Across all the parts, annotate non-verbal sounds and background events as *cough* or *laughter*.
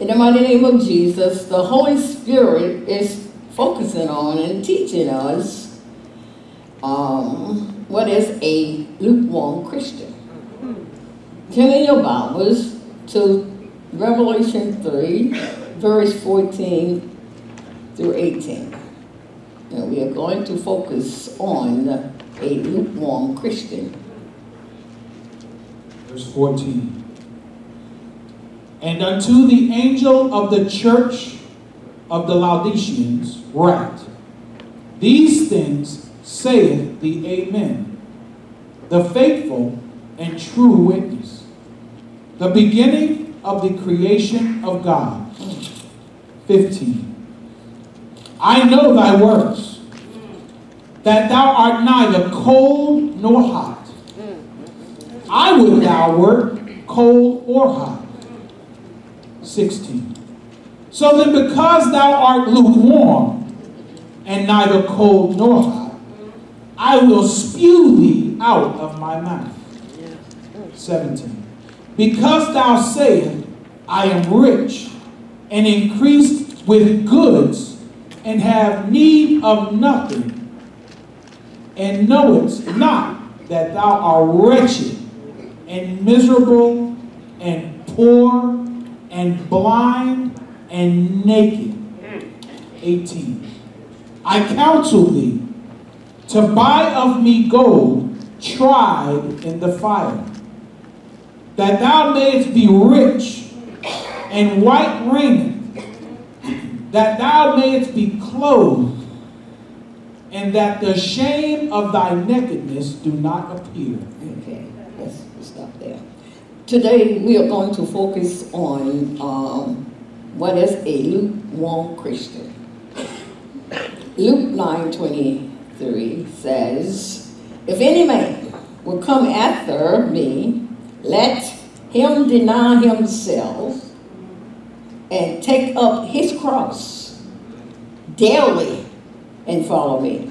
In the mighty name of Jesus, the Holy Spirit is focusing on and teaching us um, what is a lukewarm Christian. Turn in your Bibles to Revelation 3, verse 14 through 18. And we are going to focus on a lukewarm Christian. Verse 14. And unto the angel of the church of the Laodiceans write, These things saith the Amen, the faithful and true witness, the beginning of the creation of God. 15. I know thy works, that thou art neither cold nor hot. I would thou wert cold or hot. 16. So then, because thou art lukewarm, and neither cold nor hot, I will spew thee out of my mouth. 17. Because thou sayest, I am rich, and increased with goods, and have need of nothing, and knowest not that thou art wretched, and miserable, and poor, and blind and naked. 18. I counsel thee to buy of me gold tried in the fire, that thou mayest be rich, and white raiment, that thou mayest be clothed, and that the shame of thy nakedness do not appear. Okay, let's stop there. Today we are going to focus on um, what is a lukewarm Christian. Luke 9 23 says, If any man will come after me, let him deny himself and take up his cross daily and follow me.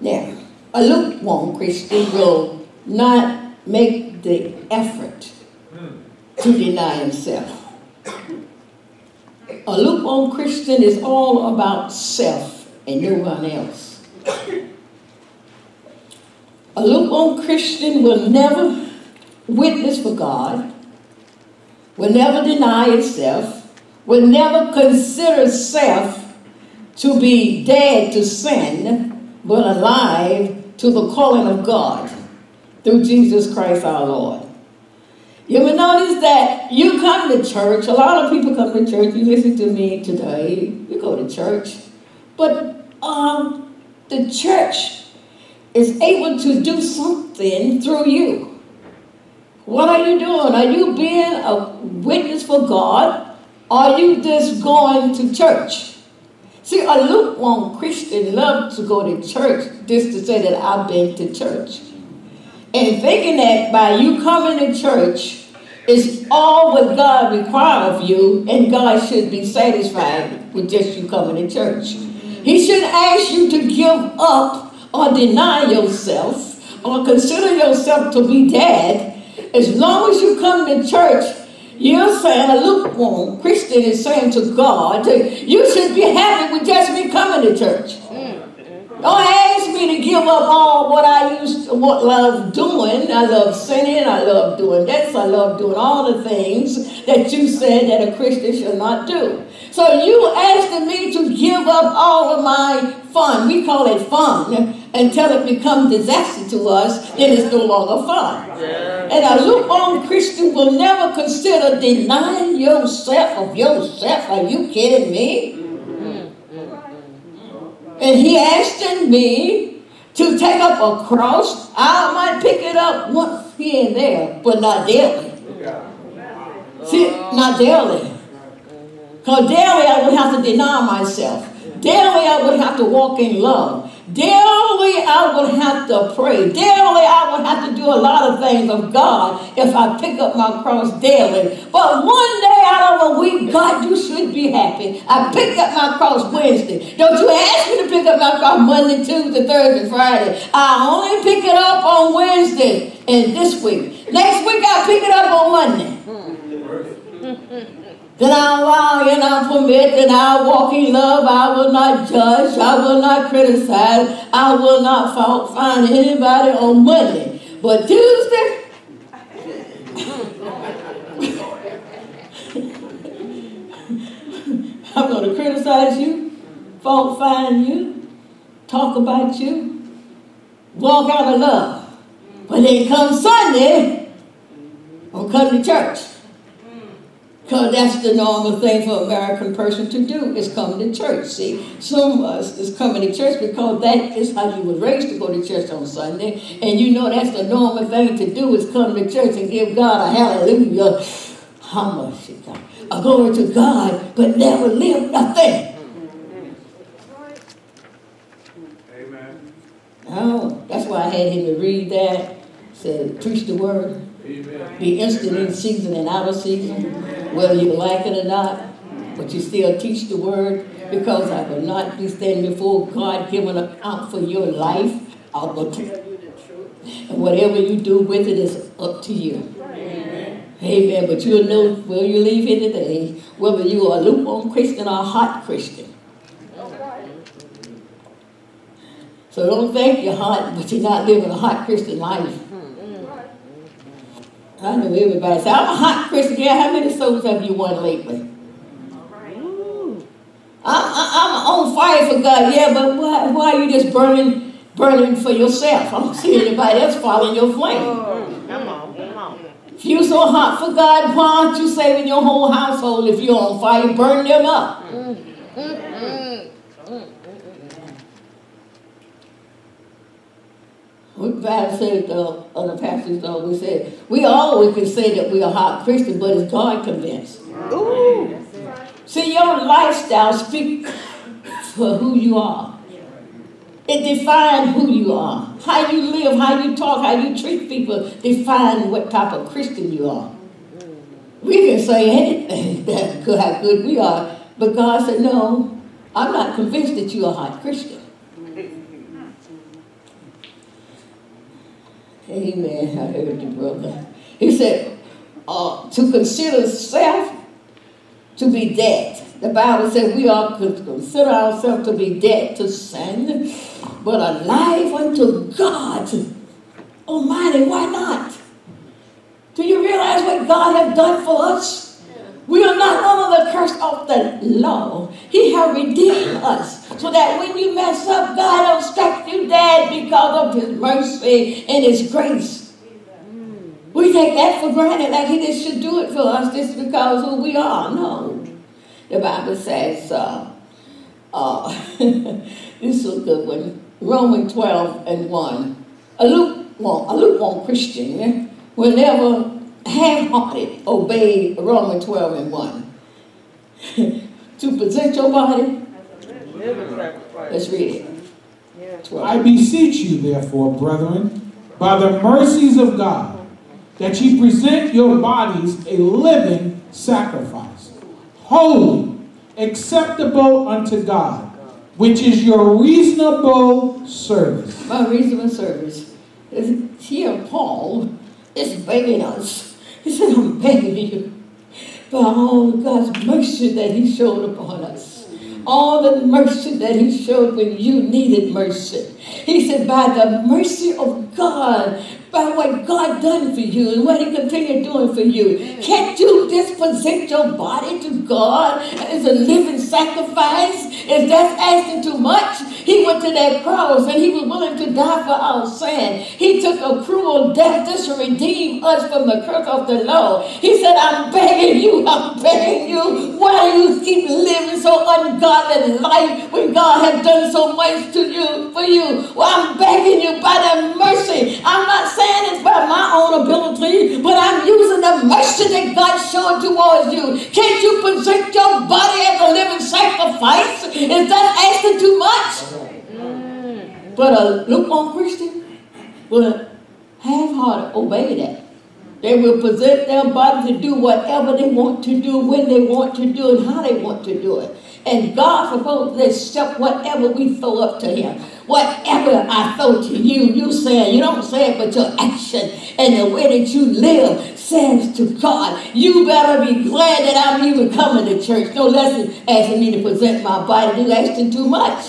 Now, a lukewarm Christian will not make the effort to deny himself. A lukewarm Christian is all about self and no one else. A lukewarm Christian will never witness for God, will never deny itself, will never consider self to be dead to sin, but alive to the calling of God through Jesus Christ our Lord. You ever notice that you come to church, a lot of people come to church, you listen to me today, you go to church, but um, the church is able to do something through you. What are you doing? Are you being a witness for God? Are you just going to church? See, a lukewarm Christian loves to go to church just to say that I've been to church. And thinking that by you coming to church, is all what God requires of you, and God should be satisfied with just you coming to church. He shouldn't ask you to give up or deny yourself or consider yourself to be dead. As long as you come to church, you're saying, a lukewarm Christian is saying to God, you should be happy with just me coming to church. Don't ask me to give up all what I used to what love doing. I love sinning. I love doing this. I love doing all the things that you said that a Christian should not do. So you asking me to give up all of my fun. We call it fun until it becomes disaster to us, then it's no longer fun. Yeah. And a lukewarm Christian will never consider denying yourself of yourself. Are you kidding me? And he asked me to take up a cross. I might pick it up once here and there, but not daily. See, not daily. Because daily I would have to deny myself. Daily I would have to walk in love. Daily I would have to pray. Daily I would have to do a lot of things of God if I pick up my cross daily. But one day out of a week, God, you should be happy. I pick up my cross Wednesday. Don't you ask me to pick up my cross Monday, Tuesday, Thursday, Friday. I only pick it up on Wednesday and this week. Next week I pick it up on Monday. Hmm. Then I allow and I permit that I walk in love. I will not judge. I will not criticize. I will not fault find anybody on Monday. But Tuesday, *laughs* I'm going to criticize you, fault find you, talk about you, walk out of love. But then come Sunday, I'm coming to church. Because that's the normal thing for an American person to do, is come to church. See, some of us is coming to church because that is how you were raised to go to church on Sunday. And you know that's the normal thing to do is come to church and give God a hallelujah. How much God? A glory to God, but never live nothing. Amen. Oh, that's why I had him to read that. Said, preach the word. Amen. Be instant in season and out of season, whether you like it or not, but you still teach the word, because I will not be standing before God giving account for your life. I'll go tell you the truth. And whatever you do with it is up to you. Amen. But you'll know where you leave here today, whether you are a lukewarm Christian or a hot Christian. So don't think your heart, but you're not living a hot Christian life. I know everybody say, I'm a hot Christian. Yeah, how many souls have you won lately? I'm, I'm on fire for God. Yeah, but why, why are you just burning, burning for yourself? I don't see anybody else following your flame. Oh, come on, come on. If you're so hot for God, why aren't you saving your whole household? If you're on fire, burn them up. Mm-hmm. Mm-hmm. Mm-hmm. We Bible said, uh, other pastors always said, we always can say that we are hot Christians, but is God convinced? Ooh. See, your lifestyle speaks for who you are. It defines who you are. How you live, how you talk, how you treat people define what type of Christian you are. We can say anything *laughs* that how good we are, but God said, no, I'm not convinced that you're a hot Christian. Amen. I heard you, brother. He said, uh, to consider self to be dead. The Bible says we are to consider ourselves to be dead to sin, but alive unto God. Almighty, why not? Do you realize what God has done for us? We are not under the curse of the law. He has redeemed us so that when you mess up, God don't strike you dead because of His mercy and His grace. We take that for granted, like He just should do it for us just because who we are. No. The Bible says, uh, uh, *laughs* this is a good one. Romans 12 and 1. A lukewarm, a lukewarm Christian will never half-hearted obey Romans 12 and 1. *laughs* to present your body, let's read it. 12. I beseech you, therefore, brethren, by the mercies of God, that ye present your bodies a living sacrifice, holy, acceptable unto God, which is your reasonable service. My reasonable service is here Paul is begging us. He said, I'm begging you by all God's mercy that he showed upon us. All the mercy that he showed when you needed mercy. He said, by the mercy of God, by what God done for you and what he continued doing for you. Can't you dispossess your body to God as a living sacrifice? If that's asking too much, he went to that cross and he was willing to die for our sin. He took a cruel death just to redeem us from the curse of the law. He said, I'm begging you, I'm begging you. Why do you keep living so ungodly life when God has done so much to you for you? Well, I'm begging you by the mercy. I'm not saying it's by my own ability, but I'm using the mercy that God showed towards you. Can't you present your body as a living sacrifice? Is that asking too much? Mm. But uh, a lukewarm Christian will half-hearted obey that. They will present their body to do whatever they want to do, when they want to do it, how they want to do it. And God supposed to accept whatever we throw up to Him. Whatever I throw to you, you say it. You don't say it, but your action and the way that you live says to God, you better be glad that I'm even coming to church. No less asking me to present my body. You asking too much.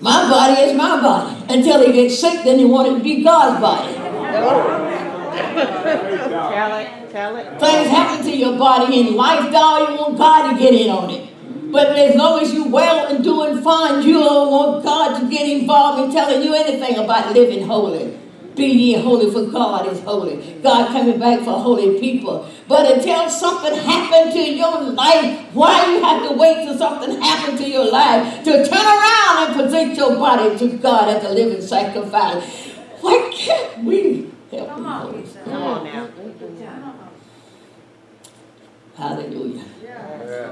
My body is my body. Until he gets sick, then he want it to be God's body. Tell it, tell it. Things happen to your body in life, dog. You want God to get in on it. But as long as you're well and doing fine, you don't want God to get involved in telling you anything about living holy. Be ye holy, for God is holy. God coming back for holy people. But until something happened to your life, why you have to wait till something happened to your life to turn around and present your body to God as a living sacrifice? Why can't we help Come on. Come on now. Hallelujah. Yes.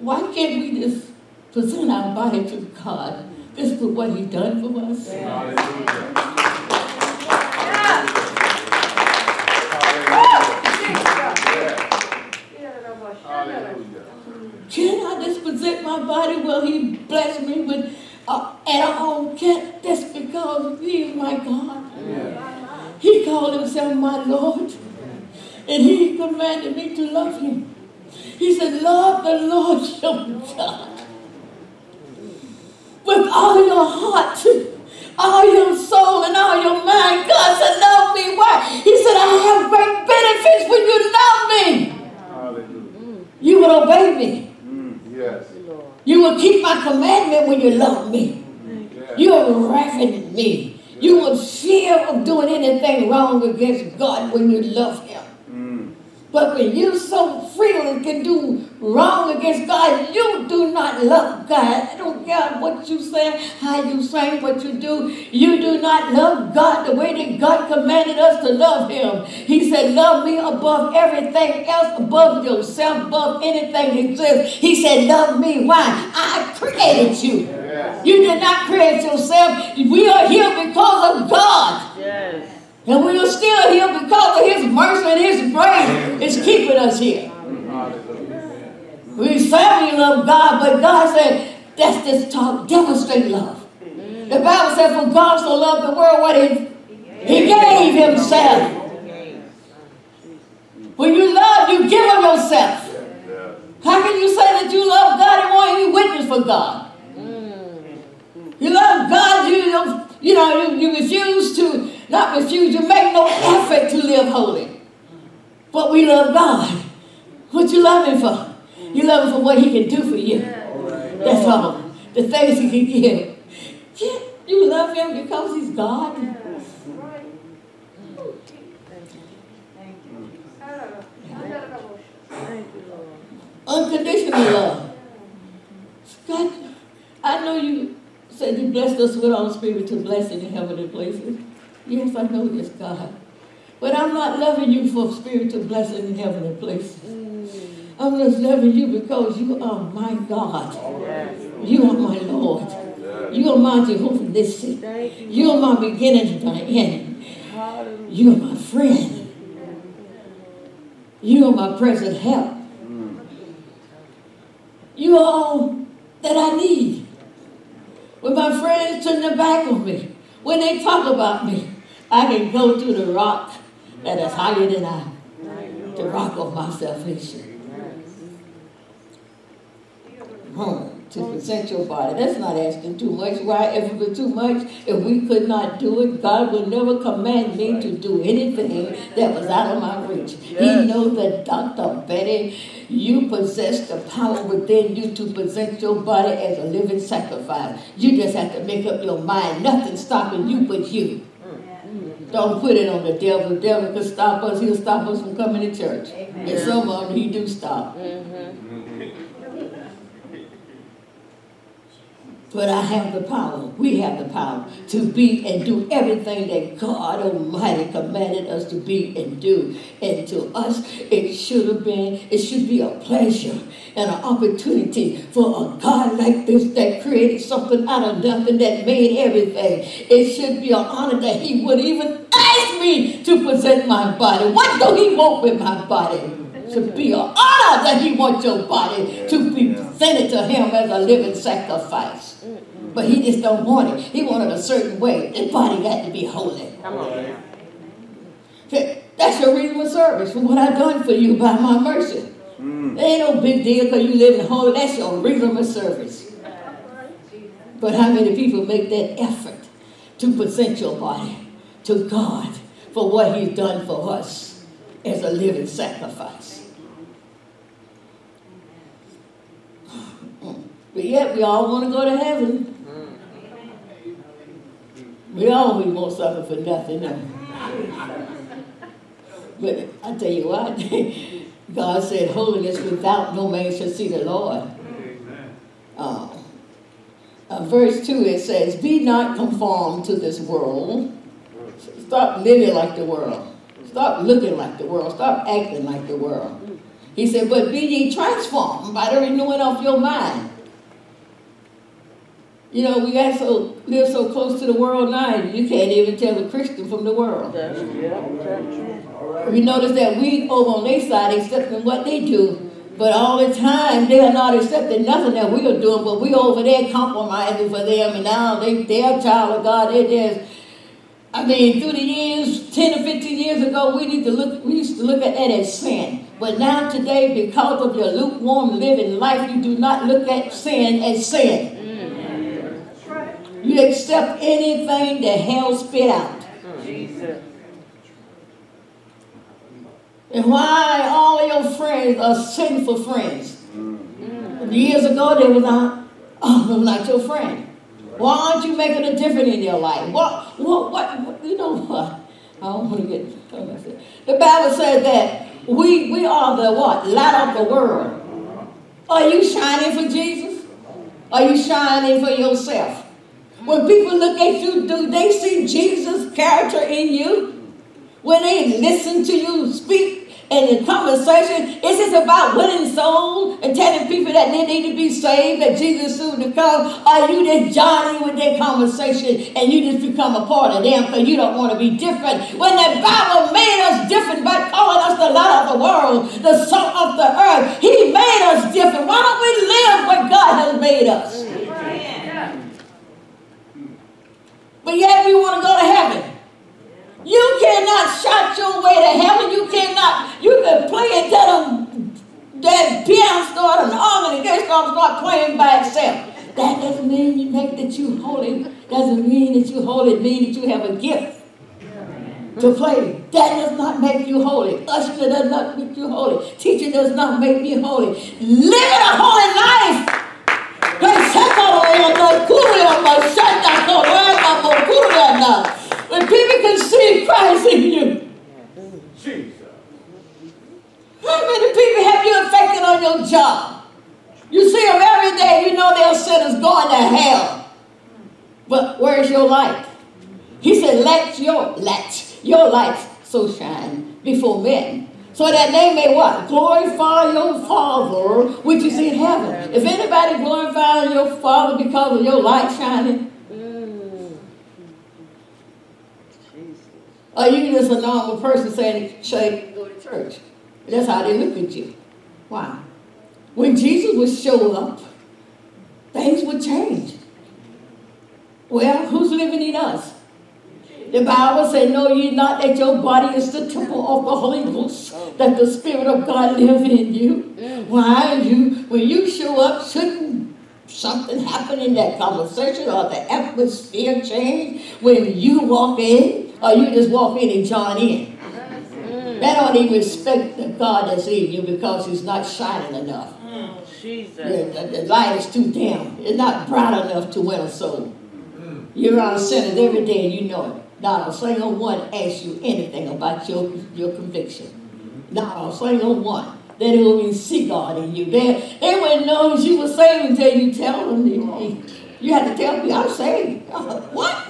Why can't we just present our body to God just for what He done for us? Hallelujah. Hallelujah. Can I just present my body? while He blessed me with uh, and I don't get this because He is my God. He called Himself my Lord, and He commanded me to love Him. He said, "Love the Lord your God with all your heart." All your soul and all your mind. God said, love me. Why? He said, I have great benefits when you love me. Hallelujah. You will obey me. Mm, Yes. You will keep my commandment when you love me. Yes. You will reverence me. You will fear of doing anything wrong against God when you love Him. But when you so freely can do wrong against God, you do not love God. I don't care what you say, how you say, what you do. You do not love God the way that God commanded us to love Him. He said, Love me above everything else, above yourself, above anything that exists. He said, Love me. Why? I created you. Yes. You did not create yourself. We are here because of God. Yes. And we are still here because of His mercy and His grace is keeping us here. We we love God, but God said, that's just talk, demonstrate love. The Bible says, for God so loved the world, what he, he gave himself. When you love, you give of yourself. How can you say that you love God and won't even witness for God? You love God, you you know, you, you refuse to, not refuse, you make no effort to live holy. But we love God. What you love him for? You love him for what he can do for you. That's all. The things he can give. Yeah, you love him because he's God. Unconditional love. God, I know you said you blessed us with all spiritual blessing in heavenly places. Yes, I know this, God. But I'm not loving you for spiritual blessing in heavenly places. Mm. I'm just loving you because you are my God. You are my Lord. You are my Jehovah Nissi. You. You are my beginning and my end. You are my friend. You are my present help. Mm. You are all that I need. When my friends turn their back on me, when they talk about me, I can go to the rock that is higher than I, the rock of my salvation. Home to present your body. That's not asking too much. Why? If it was too much, if we could not do it, God would never command me to do anything that was out of my reach. He knows that, Dr. Betty, you possess the power within you to present your body as a living sacrifice. You just have to make up your mind. Nothing stopping you but you. Don't put it on the devil. The devil can stop us. He'll stop us from coming to church. And some of them he do stop. Mm-hmm. But I have the power. We have the power to be and do everything that God Almighty commanded us to be and do. And to us, it should have been, it should be a pleasure and an opportunity for a God like this that created something out of nothing that made everything. It should be an honor that He would even ask me to present my body. What do He want with my body? To be an honor that He wants your body to be presented to Him as a living sacrifice. But he just don't want it. He wanted a certain way. The body got to be holy. Come on. That's your reasonable service for what I've done for you by my mercy. Mm. It ain't no big deal because you live in holy. That's your reasonable service. But how many people make that effort to present your body to God for what He's done for us as a living sacrifice? But yet we all want to go to heaven. We always want something for nothing. But I tell you what, *laughs* God said, holiness without no man shall see the Lord. Uh, uh, verse 2 it says, Be not conformed to this world. Stop living like the world. Stop looking like the world. Stop acting like the world. He said, But be ye transformed by the renewing of your mind. You know, we got so live so close to the world now, you can't even tell the Christian from the world. That's, yeah, that's true. We notice that we over on their side accepting what they do, but all the time they are not accepting nothing that we are doing, but we over there compromising for them, and now they they're a child of God. They just, I mean, through the years, ten or fifteen years ago, we need to look. We used to look at that as sin, but now today, because of your lukewarm living life, you do not look at sin as sin. You accept anything that hell spit out. Jesus. And why all your friends are sinful friends? Mm. Years ago, they were not, oh, were not your friend. Why aren't you making a difference in your life? What, what, what, what you know what? I don't want to get, the Bible says that we, we are the what? Light of the world. Are you shining for Jesus? Are you shining for yourself? When people look at you, do they see Jesus' character in you? When they listen to you speak and in conversation, is this about winning souls and telling people that they need to be saved, that Jesus soon to come? Are you just Johnny with their conversation and you just become a part of them because you don't want to be different? When the Bible made us different by calling us the light of the world, the salt of the earth, He made us different. Why don't we live what God has made us? But yet we want to go to heaven. You cannot shout your way to heaven. You cannot. You can play it till them, that piano start and the harmony they start start playing by itself. That doesn't mean you make that you holy. Doesn't mean that you holy. It means that you have a gift to play. That does not make you holy. Ushering does not make you holy. Teacher does not make you holy. Living a holy life. When people can see Christ in you. Jesus. How many people have you affected on your job? You see them every day, you know they're sinners going to hell. But where's your light? He said, let your let your light so shine before men. So that they may what? Glorify your Father which is in heaven. If anybody glorifying your Father because of your light shining. Jesus. or you just a normal person saying, say, go to church. That's how they look at you. Why? When Jesus would show up, things would change. Well, who's living in us? The Bible said, Know ye not that your body is the temple of the Holy Ghost, that the Spirit of God lives in you? Why? You, when you show up, shouldn't something happen in that conversation or the atmosphere change when you walk in? Or you just walk in and join in? They don't even respect the God that's in you because He's not shining enough. Jesus. The, the- the light is too dim. It's not bright enough to win a soul. You're on sinners every day and you know it. Not a single one asks you anything about your, your conviction. Not a single one. They don't even see God in you. They, they wouldn't know you were saved until you tell them. You, you had to tell me, I'm saved. *laughs* what?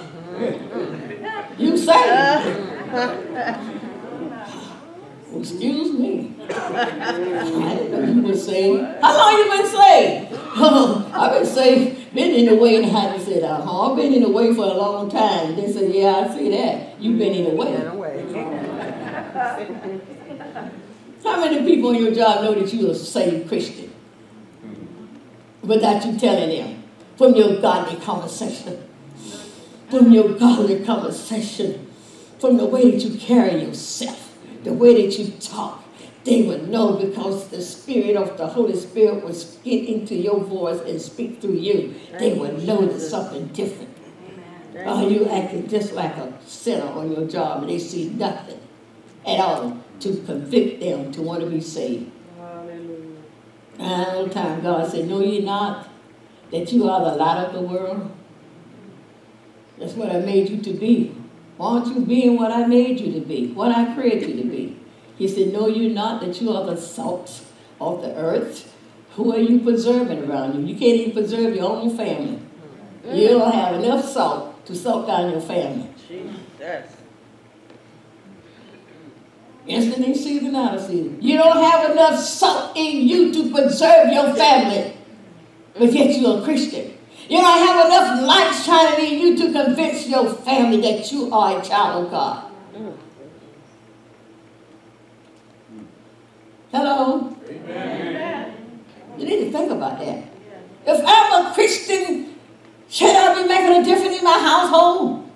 You saved. *laughs* Excuse me. *laughs* I didn't know you were saved. How long you been saved? *laughs* I've been saved, been in the way, and I had to say, uh-huh, I've been in the way for a long time. They said, yeah, I see that. You've been in the way. *laughs* How many people on your job know that you're a saved Christian? Without you telling them from your godly conversation, from your godly conversation, from the way that you carry yourself. The way that you talk, they would know because the Spirit of the Holy Spirit would get into your voice and speak through you. They would know there's something different. Or uh, you acting just like a sinner on your job and they see nothing at all to convict them to want to be saved. Hallelujah. And all the time God said, No, you're not. That you are the light of the world. That's what I made you to be. Why aren't you being what I made you to be? What I created you to be? He said, No, you're not, that you are the salt of the earth. Who are you preserving around you? You can't even preserve your own family. Mm. You don't have enough salt to salt down your family. Jesus. Instant season, out of season. You don't have enough salt in you to preserve your family, but yet you're a Christian. You don't have enough light shining in you to convince your family that you are a child of God. Hello? You need to think about that. If I'm a Christian, should I be making a difference in my household?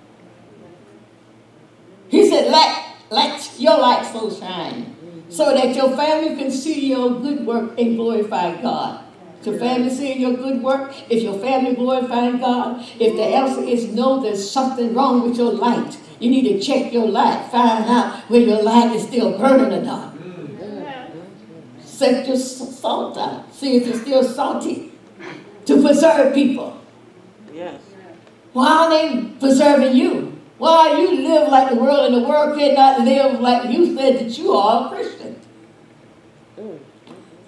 He said, let, let your light so shine so that your family can see your good work and glorify God. If your family seeing your good work, if your family glorifying God, if the answer is no, there's something wrong with your light. You need to check your light, find out where your light is still burning or not. Set your salt out. See if it's still salty to preserve people. Yes. Why are they preserving you? Why you live like the world and the world cannot live like you said that you are a Christian? Mm.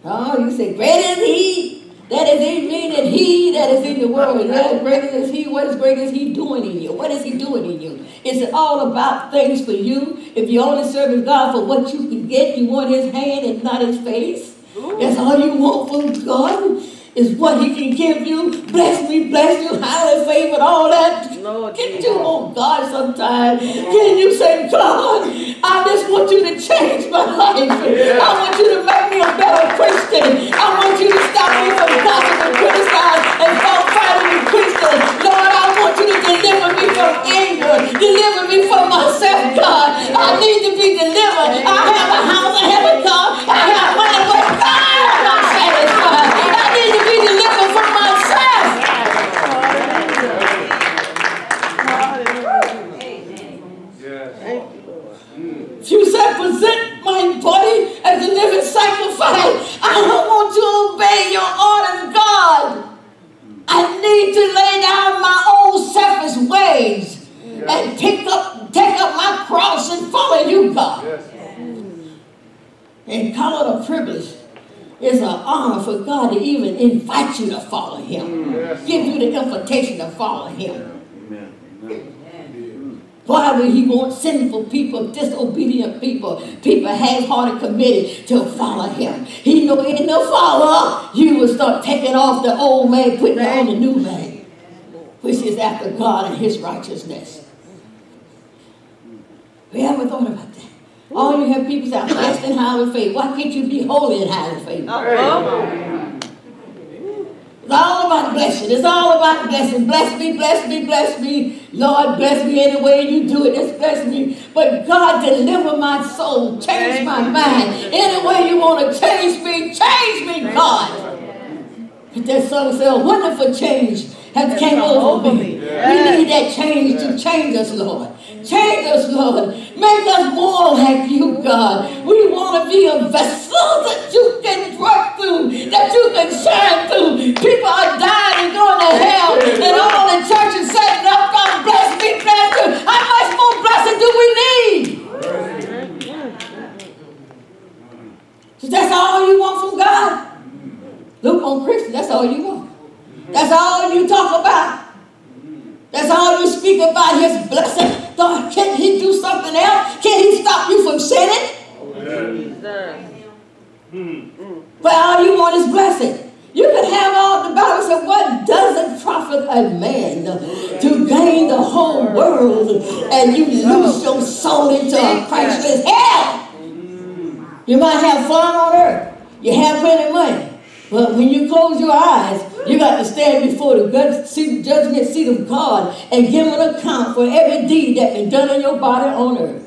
Oh, you say, greater is he that is in me than he that is in the world. Yeah, greater is he. What is greater is he doing in you? What is he doing in you? Is it all about things for you? If you're only serving God for what you can get, you want his hand and not his face? That's all you want from God? Is what he can give you. Bless me, bless you, highly favored, all that. Lord Get you on God sometimes. Can you say, God, I just want you to change my life. I want you to make me a better Christian. I want you to stop me from gossip and criticize and fall fighting with Christians. Lord, I want you to deliver me from anger. Deliver me from myself, God. I need to be delivered. I have a house, I have a car, I have money, but God, I'm not satisfied. I need to be delivered from myself. Yes. Thank you, Lord. If you say, present my body as a living sacrifice, I don't want to obey your orders, God. I need to lay down my old selfish ways and pick up, take up my cross and follow you, God. Yes. And call it a privilege. It's an honor for God to even invite you to follow Him. Yes. Give you the invitation to follow Him. Amen. Amen. He want sinful people, disobedient people, people half-hearted committed to follow him? He know in the follow, you will start taking off the old man, putting on the new man, which is after God and his righteousness. We ever thought about that? All you have people say, I'm in highly faith. Why can't you be holy in highly faith? It's all about blessing. It's all about the blessing. Bless me, bless me, bless me. Lord, bless me any way you do it. Just bless me. But God, deliver my soul. Change my mind. Any way you want to change me, change me, God. But that song said, a wonderful change has came over me. We need that change to change us, Lord. Change us, Lord. Make us more like you, God. We want to be a vessel that you can work through, that you can shine through. People are dying and going to hell, and all the churches setting up, oh, God bless me, bless you. How much more blessing do we need? So that's all you want from God? Lukewarm Christian, that's all you want. That's all you talk about. That's all you speak about his blessing. God, can he do something else? Can he you from. But all you want is blessing. You can have all the Bible said, what does it profit a man to gain the whole world and you lose your soul into a Christless hell? You might have fun on earth. You have plenty of money. But when you close your eyes, you got to stand before the judgment seat of God and give an account for every deed that been done in your body on earth.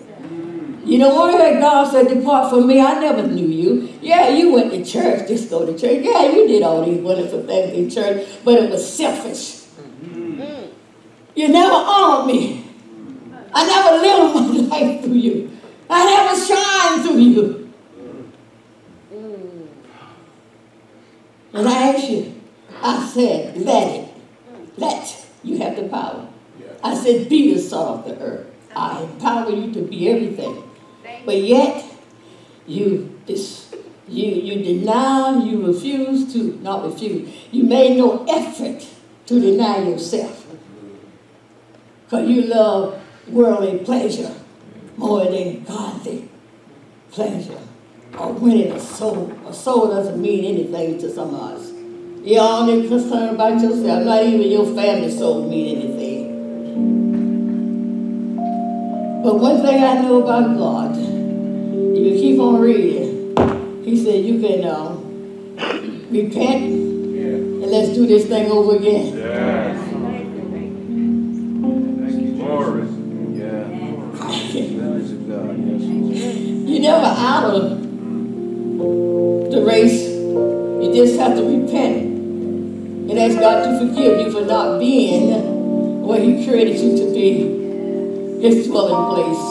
You want to hear God say, Depart from me, I never knew you. Yeah, you went to church, just go to church. Yeah, you did all these wonderful things in church, but it was selfish. You never honored me. I never lived my *laughs* life through you. I never shined through you. And I asked you, I said, let it. Let. You have the power. I said, be the salt of the earth. I empower you to be everything. But yet, you dis, you you deny, you refuse to, not refuse, you made no effort to deny yourself. Because you love worldly pleasure more than godly pleasure. Or winning a soul. A soul doesn't mean anything to some of us. You're only concerned about yourself. Not even your family soul mean anything. But one thing I know about God, you keep on reading. He said you can uh, repent and let's do this thing over again. Yes. Glory. You never out of the race. You just have to repent and ask God to forgive you for not being what He created you to be. His dwelling place.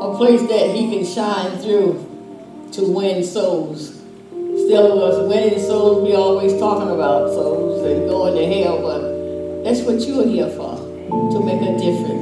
A place that He can shine through to win souls. Still us winning souls, we always talking about souls and going to hell, but that's what you're here for, to make a difference.